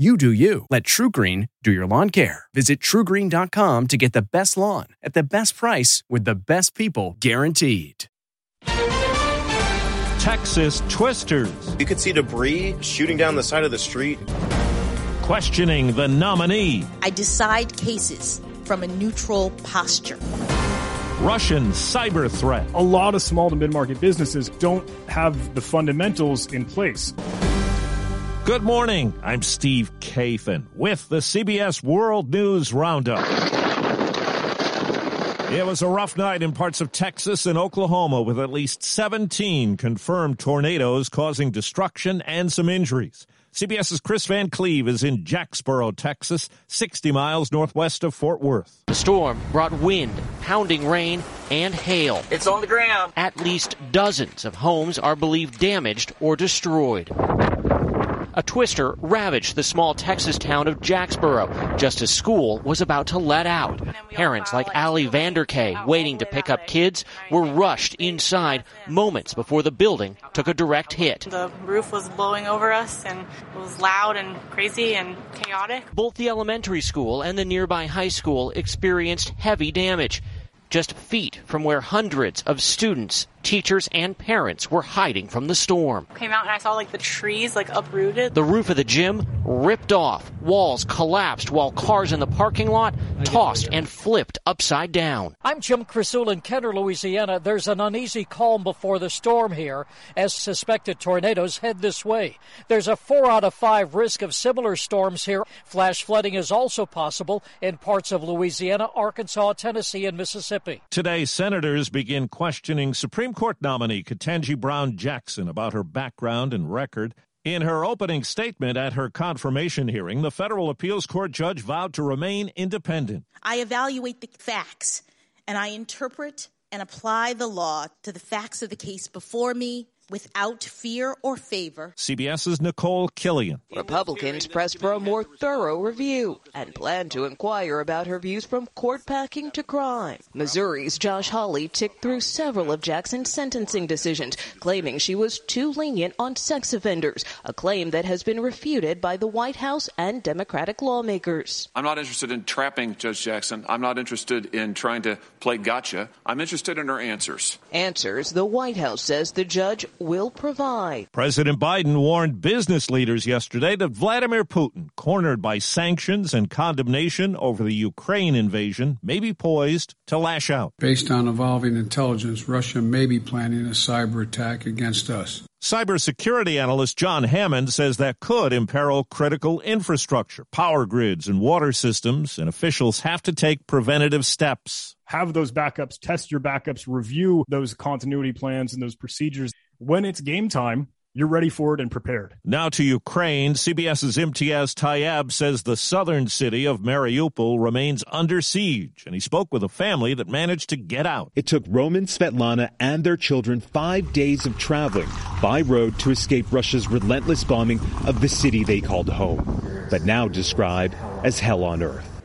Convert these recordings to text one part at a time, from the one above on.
You do you. Let TruGreen do your lawn care. Visit trugreen.com to get the best lawn at the best price with the best people guaranteed. Texas Twisters You could see debris shooting down the side of the street. questioning the nominee. I decide cases from a neutral posture. Russian cyber threat. a lot of small to mid market businesses don't have the fundamentals in place. Good morning. I'm Steve Kathan with the CBS World News Roundup. It was a rough night in parts of Texas and Oklahoma with at least 17 confirmed tornadoes causing destruction and some injuries. CBS's Chris Van Cleave is in Jacksboro, Texas, 60 miles northwest of Fort Worth. The storm brought wind, pounding rain, and hail. It's on the ground. At least dozens of homes are believed damaged or destroyed. A twister ravaged the small Texas town of Jacksboro just as school was about to let out. Parents like Allie Vanderkay, waiting to pick up kids, were rushed inside moments before the building took a direct hit. The roof was blowing over us and it was loud and crazy and chaotic. Both the elementary school and the nearby high school experienced heavy damage. Just feet from where hundreds of students, teachers, and parents were hiding from the storm. Came out and I saw like the trees like uprooted. The roof of the gym ripped off, walls collapsed while cars in the parking lot tossed and flipped upside down. I'm Jim Krasula in Kenner, Louisiana. There's an uneasy calm before the storm here as suspected tornadoes head this way. There's a four out of five risk of similar storms here. Flash flooding is also possible in parts of Louisiana, Arkansas, Tennessee, and Mississippi. Today, senators begin questioning Supreme Court nominee Ketanji Brown Jackson about her background and record. In her opening statement at her confirmation hearing, the federal appeals court judge vowed to remain independent. I evaluate the facts and I interpret and apply the law to the facts of the case before me without fear or favor. CBS's Nicole Killion. Republicans pressed for a more thorough review and plan to inquire about her views from court packing to crime. Missouri's Josh Hawley ticked through several of Jackson's sentencing decisions, claiming she was too lenient on sex offenders, a claim that has been refuted by the White House and Democratic lawmakers. I'm not interested in trapping Judge Jackson. I'm not interested in trying to play gotcha. I'm interested in her answers. Answers the White House says the judge will provide. President Biden warned business leaders yesterday that Vladimir Putin, cornered by sanctions and condemnation over the Ukraine invasion, may be poised to lash out. Based on evolving intelligence, Russia may be planning a cyber attack against us. Cybersecurity analyst John Hammond says that could imperil critical infrastructure, power grids, and water systems, and officials have to take preventative steps. Have those backups, test your backups, review those continuity plans and those procedures. When it's game time, you're ready for it and prepared. Now to Ukraine. CBS's Imtiaz Tyab says the southern city of Mariupol remains under siege, and he spoke with a family that managed to get out. It took Roman, Svetlana, and their children five days of traveling by road to escape Russia's relentless bombing of the city they called home, but now described as hell on earth.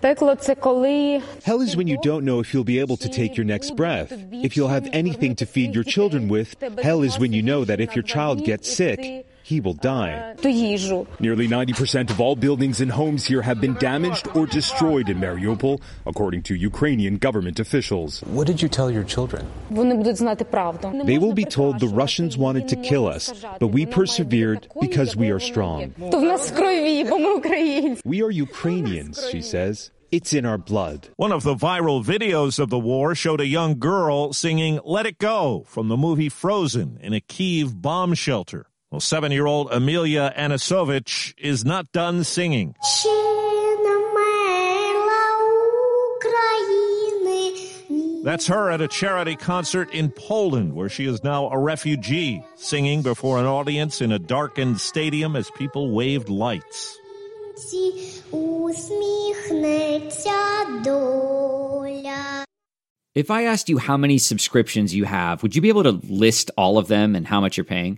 Hell is when you don't know if you'll be able to take your next breath, if you'll have anything to feed your children with. Hell is when you know that if your child gets sick, he will die. Nearly 90% of all buildings and homes here have been damaged or destroyed in Mariupol, according to Ukrainian government officials. What did you tell your children? They will be told the Russians wanted to kill us, but we persevered because we are strong. We are Ukrainians, she says. It's in our blood. One of the viral videos of the war showed a young girl singing Let It Go from the movie Frozen in a Kiev bomb shelter. Well, seven year old Amelia Anisovych is not done singing. That's her at a charity concert in Poland, where she is now a refugee, singing before an audience in a darkened stadium as people waved lights. If I asked you how many subscriptions you have, would you be able to list all of them and how much you're paying?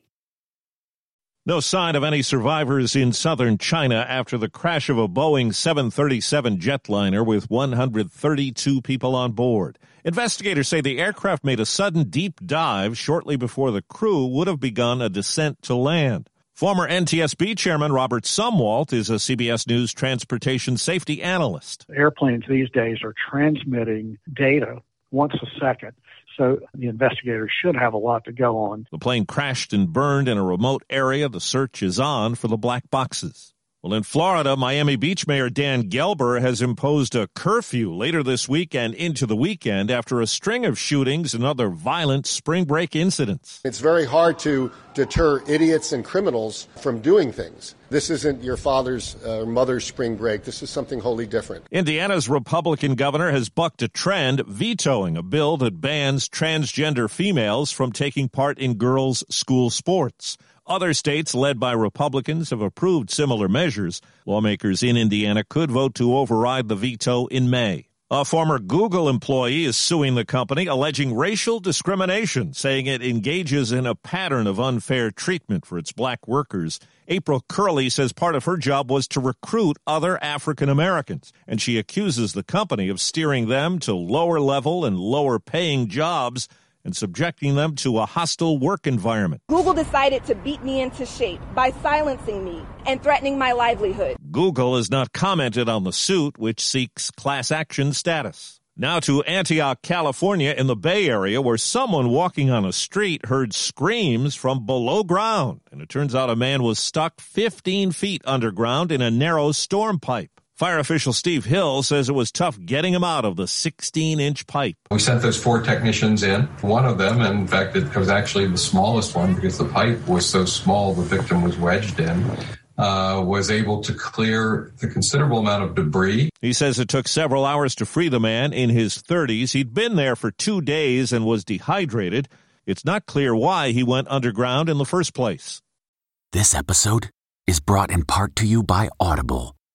No sign of any survivors in southern China after the crash of a Boeing 737 jetliner with 132 people on board. Investigators say the aircraft made a sudden deep dive shortly before the crew would have begun a descent to land. Former NTSB Chairman Robert Sumwalt is a CBS News transportation safety analyst. Airplanes these days are transmitting data once a second. So the investigators should have a lot to go on. The plane crashed and burned in a remote area. The search is on for the black boxes. Well, in Florida, Miami Beach Mayor Dan Gelber has imposed a curfew later this week and into the weekend after a string of shootings and other violent spring break incidents. It's very hard to deter idiots and criminals from doing things. This isn't your father's or uh, mother's spring break. This is something wholly different. Indiana's Republican governor has bucked a trend, vetoing a bill that bans transgender females from taking part in girls' school sports. Other states led by Republicans have approved similar measures. Lawmakers in Indiana could vote to override the veto in May. A former Google employee is suing the company, alleging racial discrimination, saying it engages in a pattern of unfair treatment for its black workers. April Curley says part of her job was to recruit other African Americans, and she accuses the company of steering them to lower level and lower paying jobs and subjecting them to a hostile work environment. Google decided to beat me into shape by silencing me and threatening my livelihood. Google has not commented on the suit, which seeks class action status. Now to Antioch, California, in the Bay Area, where someone walking on a street heard screams from below ground. And it turns out a man was stuck 15 feet underground in a narrow storm pipe. Fire official Steve Hill says it was tough getting him out of the 16 inch pipe. We sent those four technicians in. One of them, in fact, it was actually the smallest one because the pipe was so small the victim was wedged in. Uh, was able to clear the considerable amount of debris. He says it took several hours to free the man in his 30s. He'd been there for two days and was dehydrated. It's not clear why he went underground in the first place. This episode is brought in part to you by Audible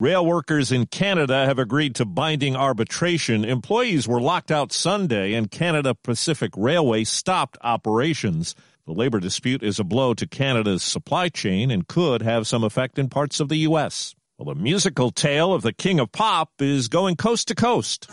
Rail workers in Canada have agreed to binding arbitration. Employees were locked out Sunday, and Canada Pacific Railway stopped operations. The labor dispute is a blow to Canada's supply chain and could have some effect in parts of the U.S. Well, the musical tale of the King of Pop is going coast to coast.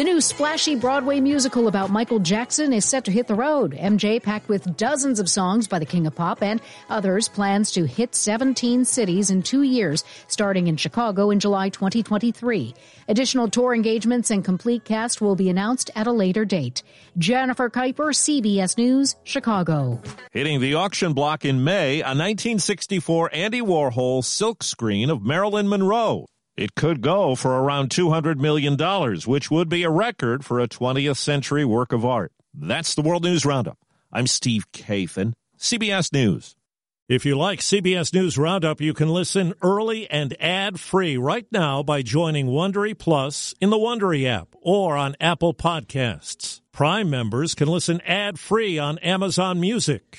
The new splashy Broadway musical about Michael Jackson is set to hit the road. MJ packed with dozens of songs by the King of Pop and others plans to hit 17 cities in two years, starting in Chicago in July 2023. Additional tour engagements and complete cast will be announced at a later date. Jennifer Keiper, CBS News, Chicago. Hitting the auction block in May, a 1964 Andy Warhol silkscreen of Marilyn Monroe. It could go for around $200 million, which would be a record for a 20th century work of art. That's the World News Roundup. I'm Steve Kathan, CBS News. If you like CBS News Roundup, you can listen early and ad-free right now by joining Wondery Plus in the Wondery app or on Apple Podcasts. Prime members can listen ad-free on Amazon Music.